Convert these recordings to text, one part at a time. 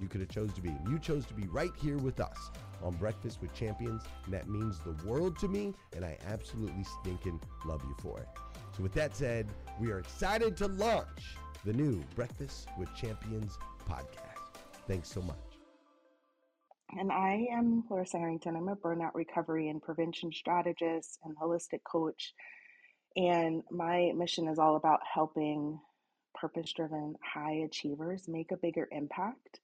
you could have chose to be. You chose to be right here with us on Breakfast with Champions, and that means the world to me, and I absolutely stinking love you for it. So with that said, we are excited to launch the new Breakfast with Champions podcast. Thanks so much. And I am Clarissa Harrington. I'm a burnout recovery and prevention strategist and holistic coach. And my mission is all about helping purpose driven high achievers make a bigger impact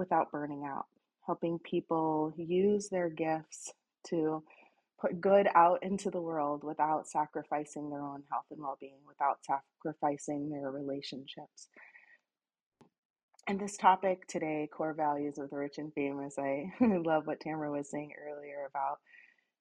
without burning out, helping people use their gifts to put good out into the world without sacrificing their own health and well being, without sacrificing their relationships. And this topic today, core values of the rich and famous, I love what Tamara was saying earlier about,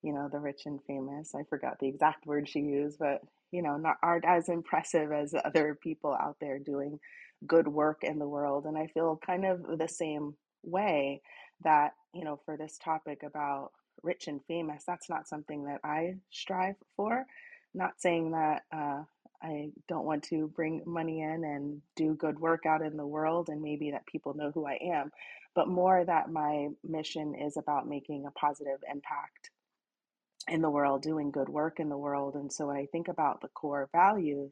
you know, the rich and famous. I forgot the exact word she used, but, you know, not aren't as impressive as other people out there doing good work in the world. And I feel kind of the same way that, you know, for this topic about rich and famous, that's not something that I strive for. Not saying that uh, I don't want to bring money in and do good work out in the world and maybe that people know who I am, but more that my mission is about making a positive impact in the world, doing good work in the world. And so when I think about the core values,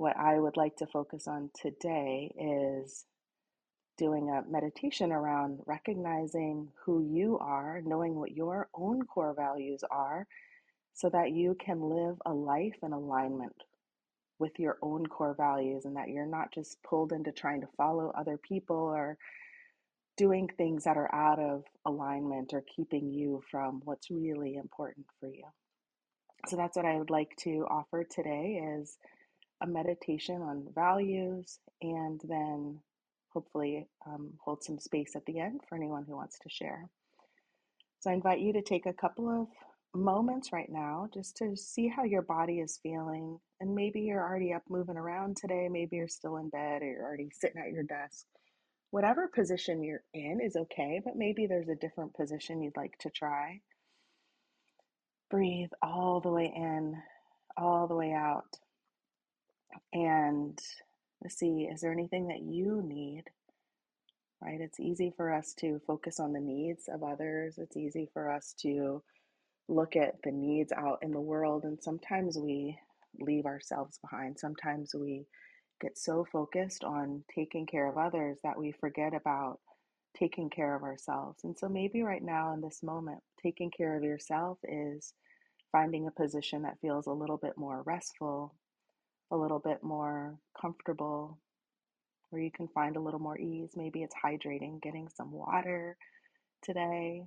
what I would like to focus on today is doing a meditation around recognizing who you are, knowing what your own core values are, so that you can live a life in alignment with your own core values and that you're not just pulled into trying to follow other people or doing things that are out of alignment or keeping you from what's really important for you. So that's what I would like to offer today is a meditation on values and then hopefully um, hold some space at the end for anyone who wants to share. So I invite you to take a couple of moments right now just to see how your body is feeling. And maybe you're already up moving around today, maybe you're still in bed or you're already sitting at your desk. Whatever position you're in is okay, but maybe there's a different position you'd like to try. Breathe all the way in, all the way out. And let's see, is there anything that you need? Right? It's easy for us to focus on the needs of others. It's easy for us to look at the needs out in the world, and sometimes we leave ourselves behind. Sometimes we get so focused on taking care of others that we forget about taking care of ourselves. And so maybe right now in this moment, taking care of yourself is finding a position that feels a little bit more restful, a little bit more comfortable, where you can find a little more ease. Maybe it's hydrating, getting some water today.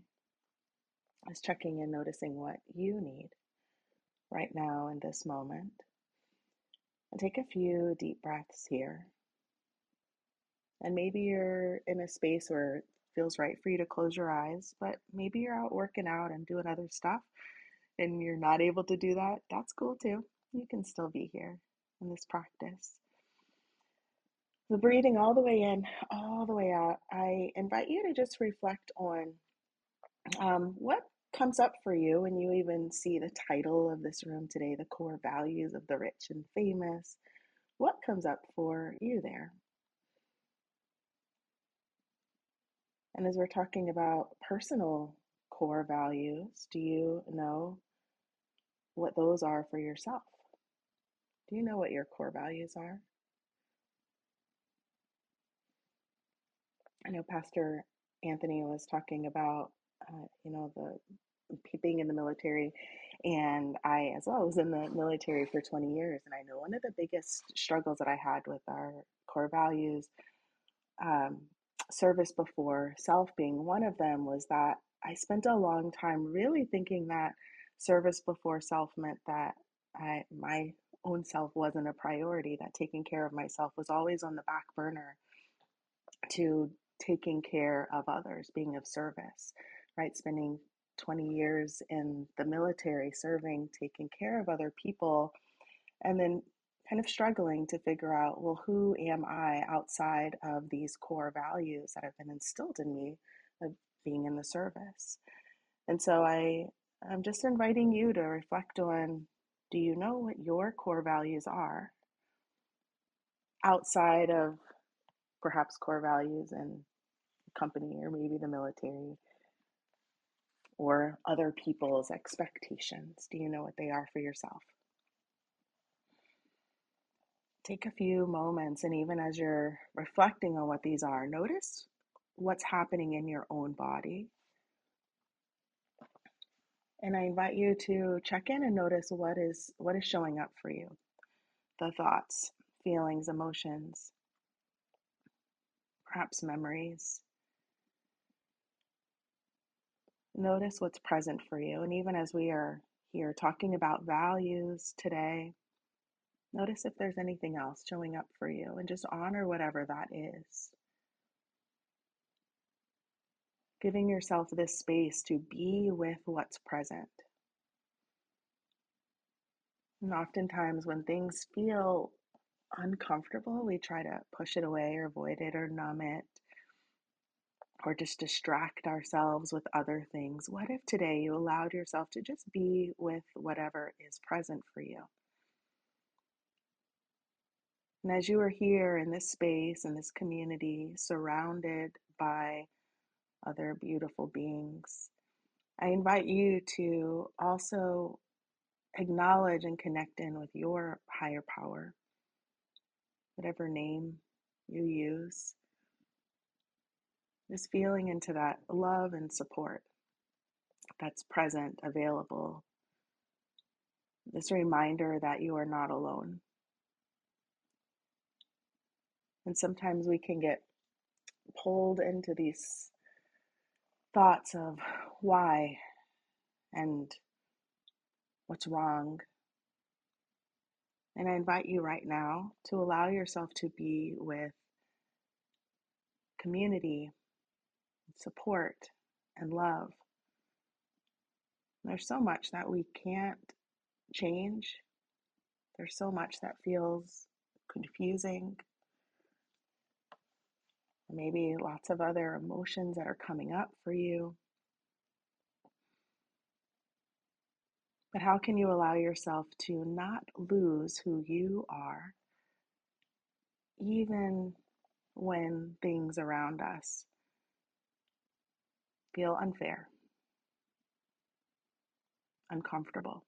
Just checking in, noticing what you need right now in this moment. And take a few deep breaths here. And maybe you're in a space where it feels right for you to close your eyes, but maybe you're out working out and doing other stuff and you're not able to do that. That's cool too. You can still be here in this practice. So, breathing all the way in, all the way out, I invite you to just reflect on um, what comes up for you when you even see the title of this room today the core values of the rich and famous. What comes up for you there? And as we're talking about personal core values, do you know what those are for yourself? Do you know what your core values are? I know Pastor Anthony was talking about, uh, you know, the being in the military, and I as well was in the military for 20 years, and I know one of the biggest struggles that I had with our core values, um, service before self being one of them, was that I spent a long time really thinking that service before self meant that I my own self wasn't a priority, that taking care of myself was always on the back burner to taking care of others, being of service, right? Spending 20 years in the military, serving, taking care of other people, and then kind of struggling to figure out, well, who am I outside of these core values that have been instilled in me of being in the service? And so I, I'm just inviting you to reflect on do you know what your core values are outside of perhaps core values in company or maybe the military or other people's expectations? Do you know what they are for yourself? Take a few moments, and even as you're reflecting on what these are, notice what's happening in your own body and I invite you to check in and notice what is what is showing up for you. The thoughts, feelings, emotions, perhaps memories. Notice what's present for you. And even as we are here talking about values today, notice if there's anything else showing up for you and just honor whatever that is. Giving yourself this space to be with what's present. And oftentimes, when things feel uncomfortable, we try to push it away or avoid it or numb it or just distract ourselves with other things. What if today you allowed yourself to just be with whatever is present for you? And as you are here in this space, in this community, surrounded by other beautiful beings. I invite you to also acknowledge and connect in with your higher power, whatever name you use. Just feeling into that love and support that's present, available. This reminder that you are not alone. And sometimes we can get pulled into these thoughts of why and what's wrong. And I invite you right now to allow yourself to be with community, support, and love. There's so much that we can't change. There's so much that feels confusing. Maybe lots of other emotions that are coming up for you. But how can you allow yourself to not lose who you are, even when things around us feel unfair, uncomfortable,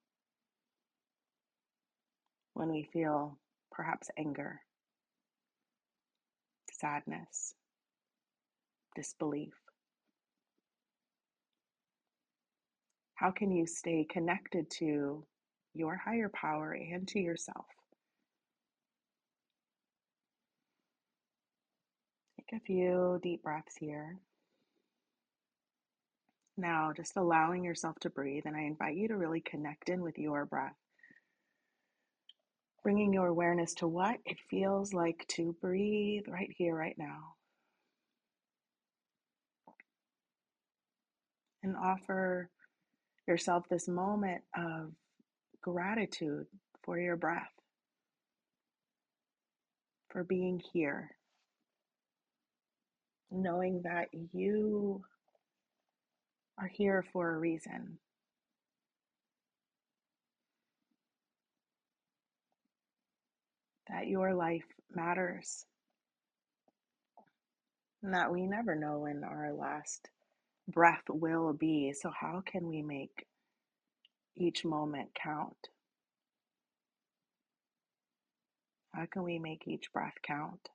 when we feel perhaps anger, sadness, disbelief? How can you stay connected to your higher power and to yourself? Take a few deep breaths here. Now, just allowing yourself to breathe, and I invite you to really connect in with your breath. Bringing your awareness to what it feels like to breathe right here, right now. And offer yourself this moment of gratitude for your breath, for being here, knowing that you are here for a reason. That your life matters. And that we never know when our last breath will be. So, how can we make each moment count? How can we make each breath count?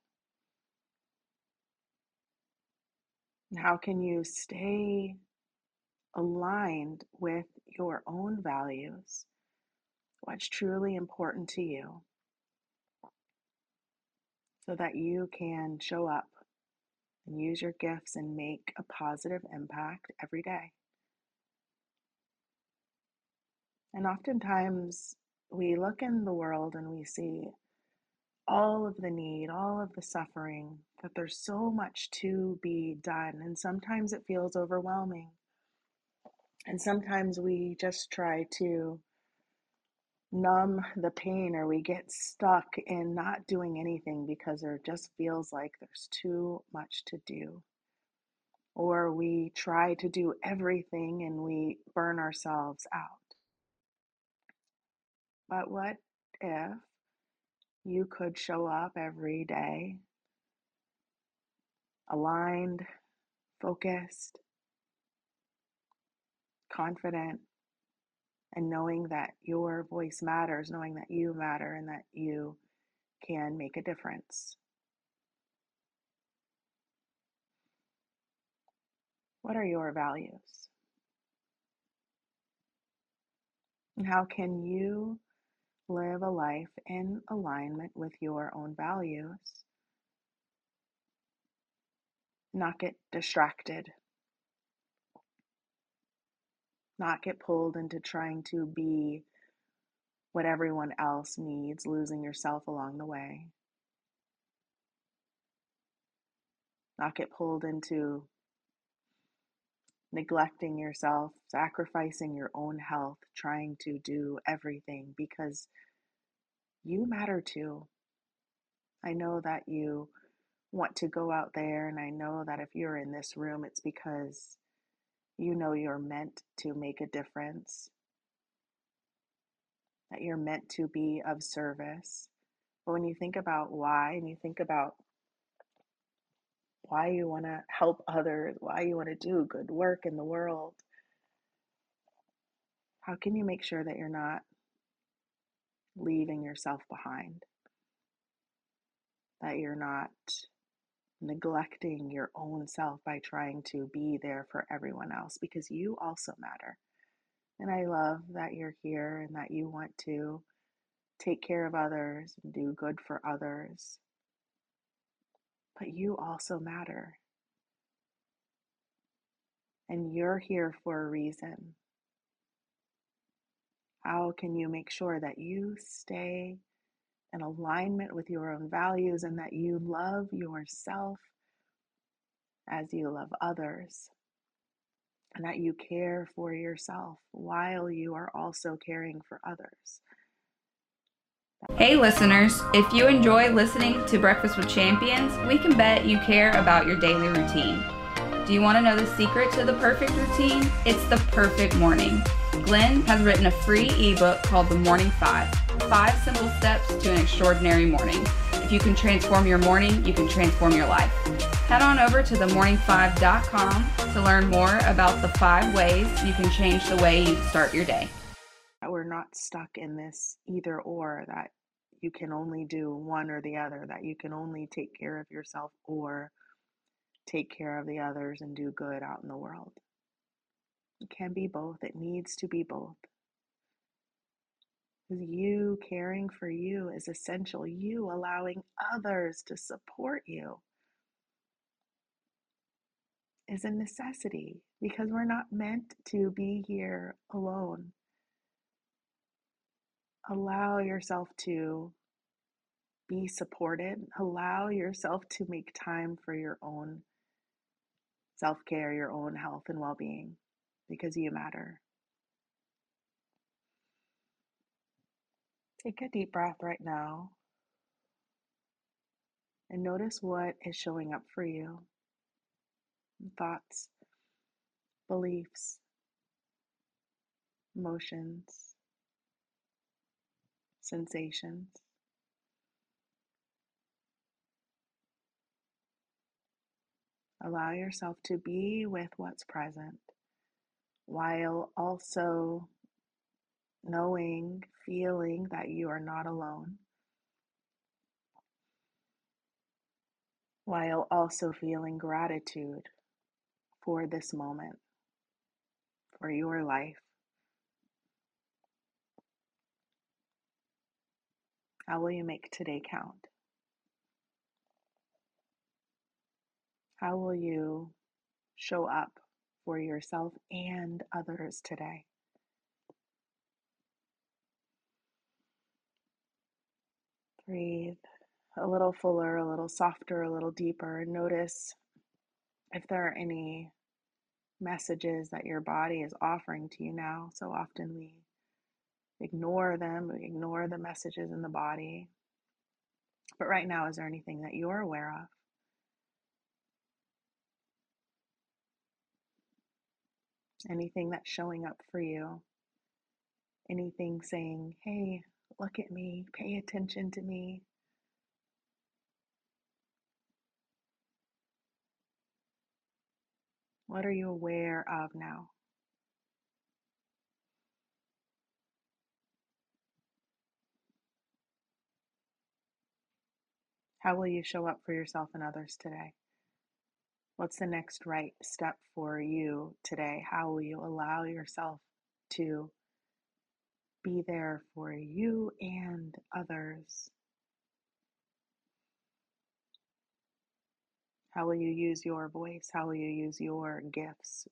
How can you stay aligned with your own values, what's truly important to you, so that you can show up and use your gifts and make a positive impact every day. And oftentimes we look in the world and we see all of the need, all of the suffering, that there's so much to be done. And sometimes it feels overwhelming. And sometimes we just try to numb the pain or we get stuck in not doing anything because there just feels like there's too much to do. Or we try to do everything and we burn ourselves out. But what if you could show up every day aligned, focused, confident, and knowing that your voice matters, knowing that you matter and that you can make a difference. What are your values? And how can you live a life in alignment with your own values? Not get distracted not get pulled into trying to be what everyone else needs, losing yourself along the way. Not get pulled into neglecting yourself, sacrificing your own health, trying to do everything because you matter too. I know that you want to go out there, and I know that if you're in this room, it's because you know you're meant to make a difference, that you're meant to be of service. But when you think about why and you think about why you want to help others, why you want to do good work in the world, how can you make sure that you're not leaving yourself behind? That you're not neglecting your own self by trying to be there for everyone else because you also matter. And I love that you're here and that you want to take care of others and do good for others. But you also matter. And you're here for a reason. How can you make sure that you stay in alignment with your own values and that you love yourself as you love others? And that you care for yourself while you are also caring for others. Hey, listeners, if you enjoy listening to Breakfast with Champions, we can bet you care about your daily routine. Do you want to know the secret to the perfect routine? It's the perfect morning. Glenn has written a free ebook called The Morning Five Five Simple Steps to an Extraordinary Morning. If you can transform your morning, you can transform your life. Head on over to themorning5.com to learn more about the five ways you can change the way you start your day. We're not stuck in this either or that you can only do one or the other, that you can only take care of yourself or take care of the others and do good out in the world. It can be both, it needs to be both. Because you caring for you is essential, you allowing others to support you is a necessity because we're not meant to be here alone. Allow yourself to be supported. Allow yourself to make time for your own self care, your own health and well being because you matter. Take a deep breath right now and notice what is showing up for you thoughts, beliefs, emotions, sensations. Allow yourself to be with what's present while also knowing, feeling that you are not alone. While also feeling gratitude for this moment, for your life. How will you make today count? How will you show up for yourself and others today? Breathe a little fuller, a little softer, a little deeper. Notice if there are any messages that your body is offering to you now. So often we ignore them, we ignore the messages in the body. But right now, is there anything that you're aware of? anything that's showing up for you, anything saying, hey, look at me, pay attention to me. What are you aware of now? How will you show up for yourself and others today? What's the next right step for you today? How will you allow yourself to be there for you and others? How will you use your voice? How will you use your gifts?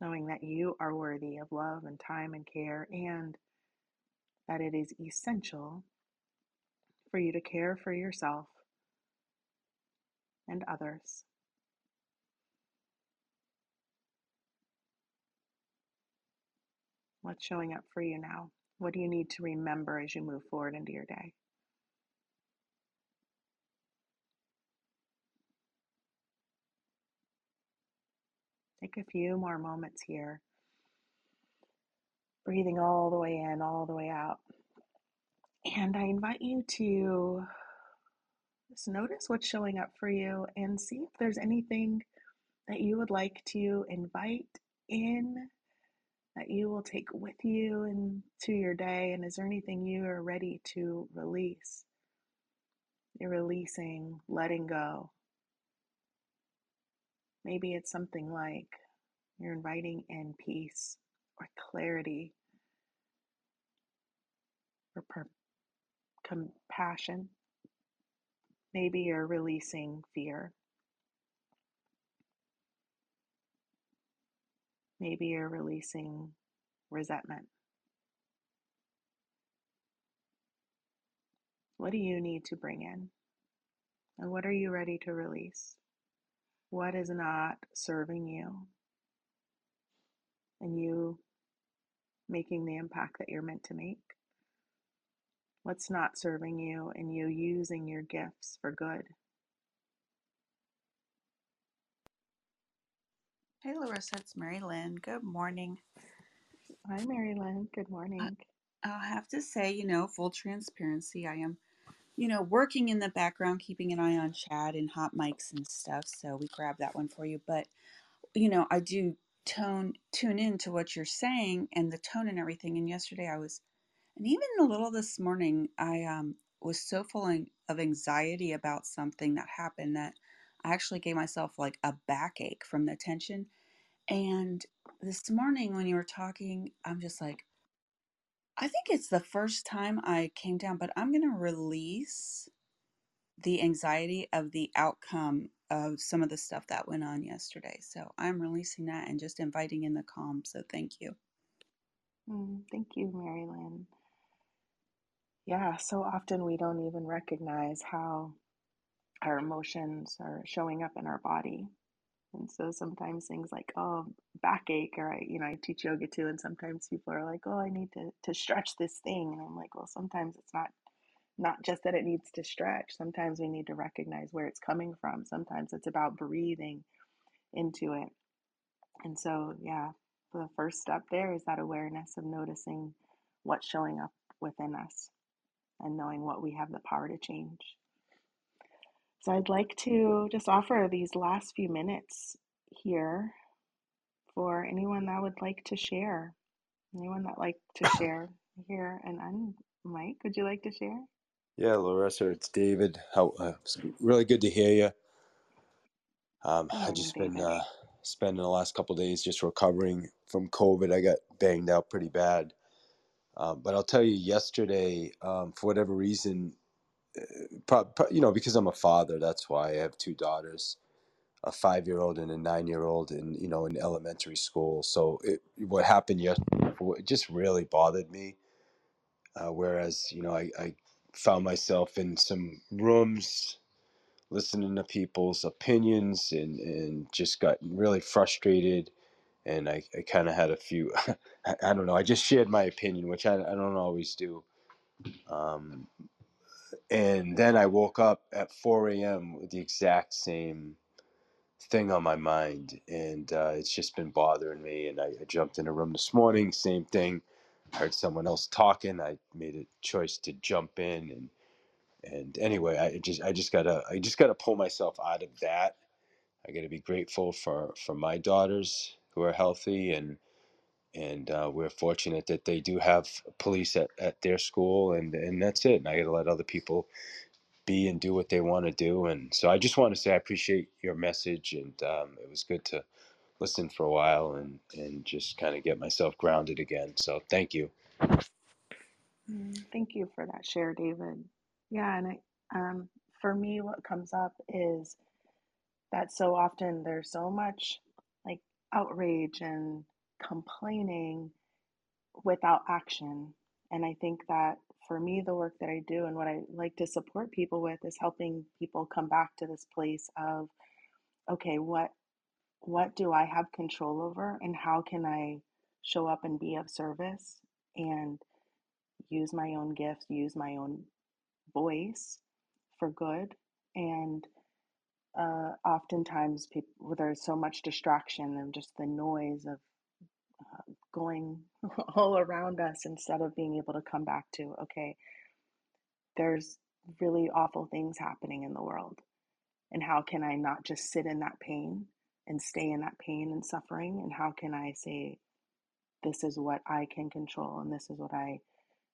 Knowing that you are worthy of love and time and care and that it is essential for you to care for yourself and others. What's showing up for you now? What do you need to remember as you move forward into your day? Take a few more moments here breathing all the way in, all the way out. And I invite you to just notice what's showing up for you and see if there's anything that you would like to invite in that you will take with you into your day? And is there anything you are ready to release? You're releasing, letting go. Maybe it's something like you're inviting in peace or clarity or per- compassion. Maybe you're releasing fear. Maybe you're releasing resentment. What do you need to bring in? And what are you ready to release? What is not serving you? And you making the impact that you're meant to make? What's not serving you and you using your gifts for good? Hey, Larissa, it's Mary Lynn. Good morning. Hi, Mary Lynn. Good morning. I'll have to say, you know, full transparency, I am, you know, working in the background, keeping an eye on chat and hot mics and stuff. So we grabbed that one for you. But, you know, I do tone tune in to what you're saying and the tone and everything. And yesterday I was, and even a little this morning, I um, was so full an- of anxiety about something that happened that I actually gave myself like a backache from the tension. And this morning when you were talking, I'm just like, I think it's the first time I came down, but I'm going to release the anxiety of the outcome of some of the stuff that went on yesterday. So I'm releasing that and just inviting in the calm. So thank you. Mm, thank you, Mary Lynn. Yeah, so often we don't even recognize how our emotions are showing up in our body. And so sometimes things like, oh, backache, or I, you know, I teach yoga too, and sometimes people are like, oh, I need to to stretch this thing, and I'm like, well, sometimes it's not not just that it needs to stretch. Sometimes we need to recognize where it's coming from. Sometimes it's about breathing into it. And so, yeah, the first step there is that awareness of noticing what's showing up within us and knowing what we have the power to change. So I'd like to just offer these last few minutes here for anyone that would like to share. Anyone that like to share here and I'm Mike, would you like to share? Yeah, Larissa, it's David. How uh, it's really good to hear you. Um, Good I just been uh, spending the last couple days just recovering from COVID. I got banged out pretty bad. Um, but I'll tell you, yesterday, um, for whatever reason, you know, because I'm a father, that's why I have two daughters, a five-year-old and a nine-year-old, and you know, in elementary school. So it, what happened yesterday, it just really bothered me. Uh, whereas, you know, I, I found myself in some rooms listening to people's opinions and, and just got really frustrated. And I, I kind of had a few, I, I don't know, I just shared my opinion, which I, I don't always do. Um, and then I woke up at 4 a.m. with the exact same thing on my mind. And uh, it's just been bothering me. And I, I jumped in a room this morning, same thing. I Heard someone else talking. I made a choice to jump in and and anyway, I just I just gotta I just gotta pull myself out of that I got to be grateful for for my daughters who are healthy and and uh, we're fortunate that they do have police at, at their school and and that's it and I got to let other people be and do what they want to do and so I just want to say I appreciate your message and um, it was good to listen for a while and and just kind of get myself grounded again so thank you Mm, Thank you for that share, David. Yeah, and I, um, for me, what comes up is that so often there's so much like outrage and complaining without action. And I think that for me, the work that I do and what I like to support people with is helping people come back to this place of, okay, what what do I have control over and how can I show up and be of service and use my own gifts, use my own voice for good. And uh, oftentimes, people there's so much distraction and just the noise of going all around us instead of being able to come back to okay, there's really awful things happening in the world, and how can I not just sit in that pain and stay in that pain and suffering, and how can I say this is what I can control and this is what I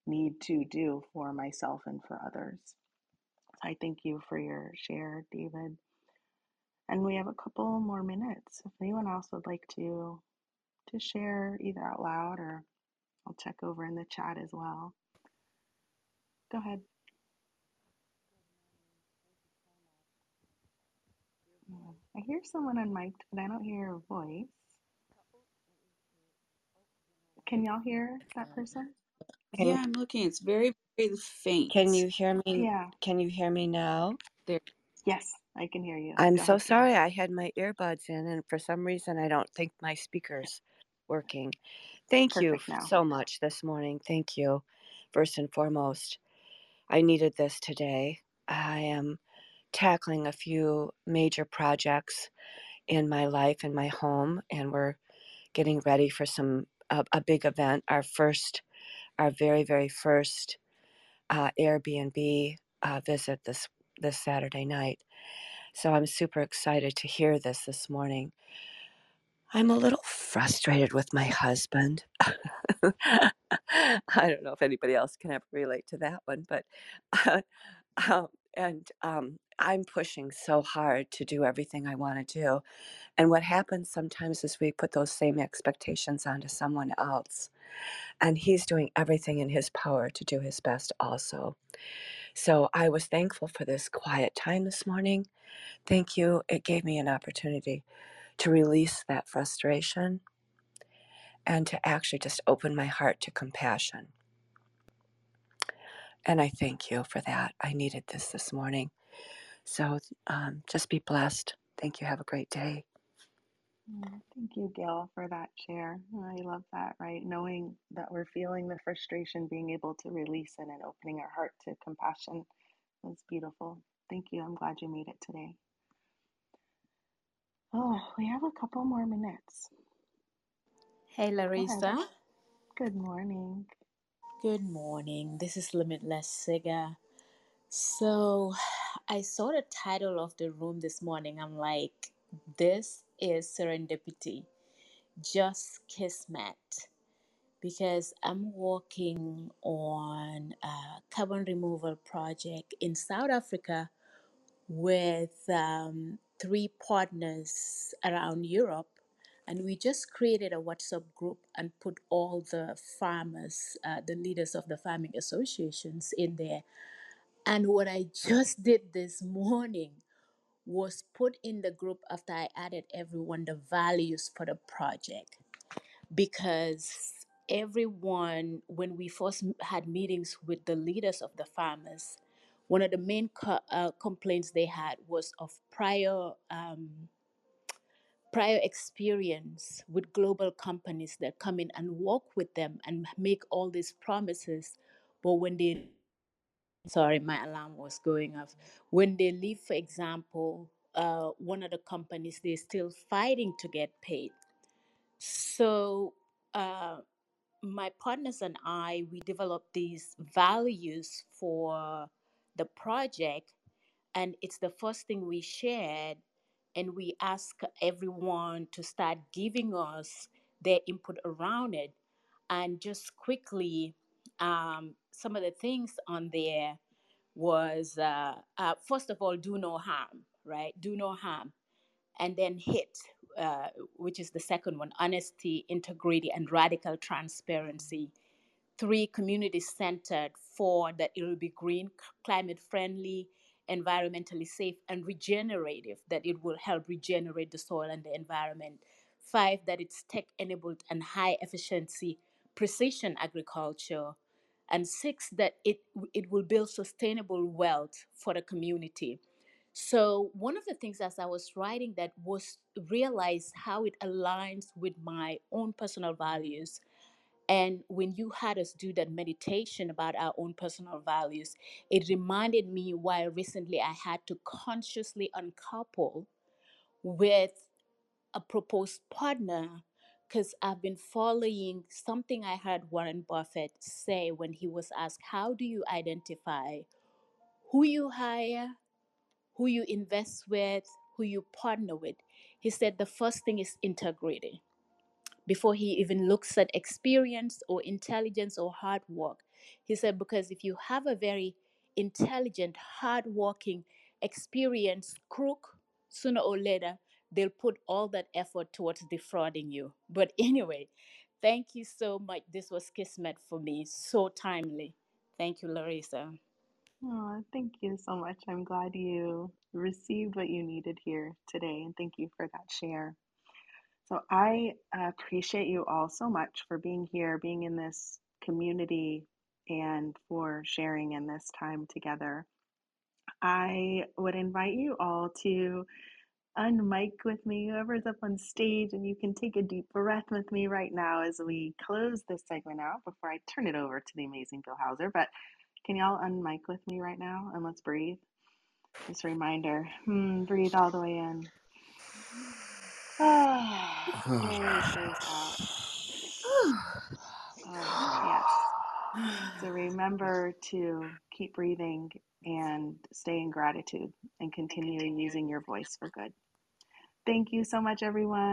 need to do for myself and for others. I thank you for your share, David. And we have a couple more minutes. If anyone else would like to to share either out loud or I'll check over in the chat as well. Go ahead. Mm, I hear someone unmiked, but I don't hear a voice. Can y'all hear that person? Can Yeah, I'm looking. It's very, very faint. can you hear me? Yeah. Can you hear me now? There. Yes, I can hear you. I'm Go so ahead, sorry. I had my earbuds in, and for some reason, I don't think my speaker's working. Thank you now. so much this morning. Thank you, first and foremost. I needed this today. I am tackling a few major projects in my life and my home, and we're getting ready for some a, a big event. Our first, our very very first uh, Airbnb uh, visit this this Saturday night. So I'm super excited to hear this this morning. I'm a little frustrated with my husband. I don't know if anybody else can ever relate to that one, but uh, um, and um, I'm pushing so hard to do everything I want to do. And what happens sometimes is we put those same expectations onto someone else, and he's doing everything in his power to do his best also. So I was thankful for this quiet time this morning. Thank you. It gave me an opportunity to release that frustration and to actually just open my heart to compassion. And I thank you for that. I needed this this morning. So um, just be blessed. Thank you. Have a great day. Thank you, Gail, for that share. I love that, right? Knowing that we're feeling the frustration, being able to release it and opening our heart to compassion is beautiful. Thank you. I'm glad you made it today. Oh, we have a couple more minutes. Hey. Larissa, Good morning. good morning. This is Limitless Siga. So, I saw the title of the room this morning. I'm like, this is serendipity, just kismet. Because I'm working on a carbon removal project in South Africa with um, three partners around Europe. And we just created a WhatsApp group and put all the farmers, uh, the leaders of the farming associations in there. And what I just did this morning was put in the group after I added everyone the values for the project because everyone, when we first had meetings with the leaders of the farmers, one of the main co- uh, complaints they had was of prior um, prior experience with global companies that come in and work with them and make all these promises, but when they sorry, my alarm was going off. When they leave, for example, uh, one of the companies, they're still fighting to get paid. So. Uh, my partners and I, we developed these values for the project, and it's the first thing we shared. And we ask everyone to start giving us their input around it. And just quickly, um, some of the things on there was uh, uh, first of all, do no harm, right? Do no harm and then hit, uh, which is the second one honesty, integrity, and radical transparency. Three, community centered. Four, that it will be green, climate friendly, environmentally safe, and regenerative, that it will help regenerate the soil and the environment. Five, that it's tech enabled and high efficiency precision agriculture. And six, that it, it will build sustainable wealth for the community so one of the things as I was writing that was realize how it aligns with my own personal values. And when you had us do that meditation about our own personal values, it reminded me why recently I had to consciously uncouple with a proposed partner because I've been following something I heard Warren Buffett say when he was asked, How do you identify who you hire who you invest with, who you partner with. He said the first thing is integrity before he even looks at experience or intelligence or hard work. He said, because if you have a very intelligent, hardworking, experienced crook, sooner or later, they'll put all that effort towards defrauding you. But anyway, thank you so much. This was Kismet for me. So timely. Thank you, Larissa. Oh, thank you so much. I'm glad you received what you needed here today, and thank you for that share. So, I appreciate you all so much for being here, being in this community, and for sharing in this time together. I would invite you all to unmic with me, whoever's up on stage, and you can take a deep breath with me right now as we close this segment out before I turn it over to the amazing Bill Hauser. But can y'all unmic with me right now and let's breathe? Just a reminder hmm, breathe all the way in. Oh, yes. So remember to keep breathing and stay in gratitude and continue using your voice for good. Thank you so much, everyone.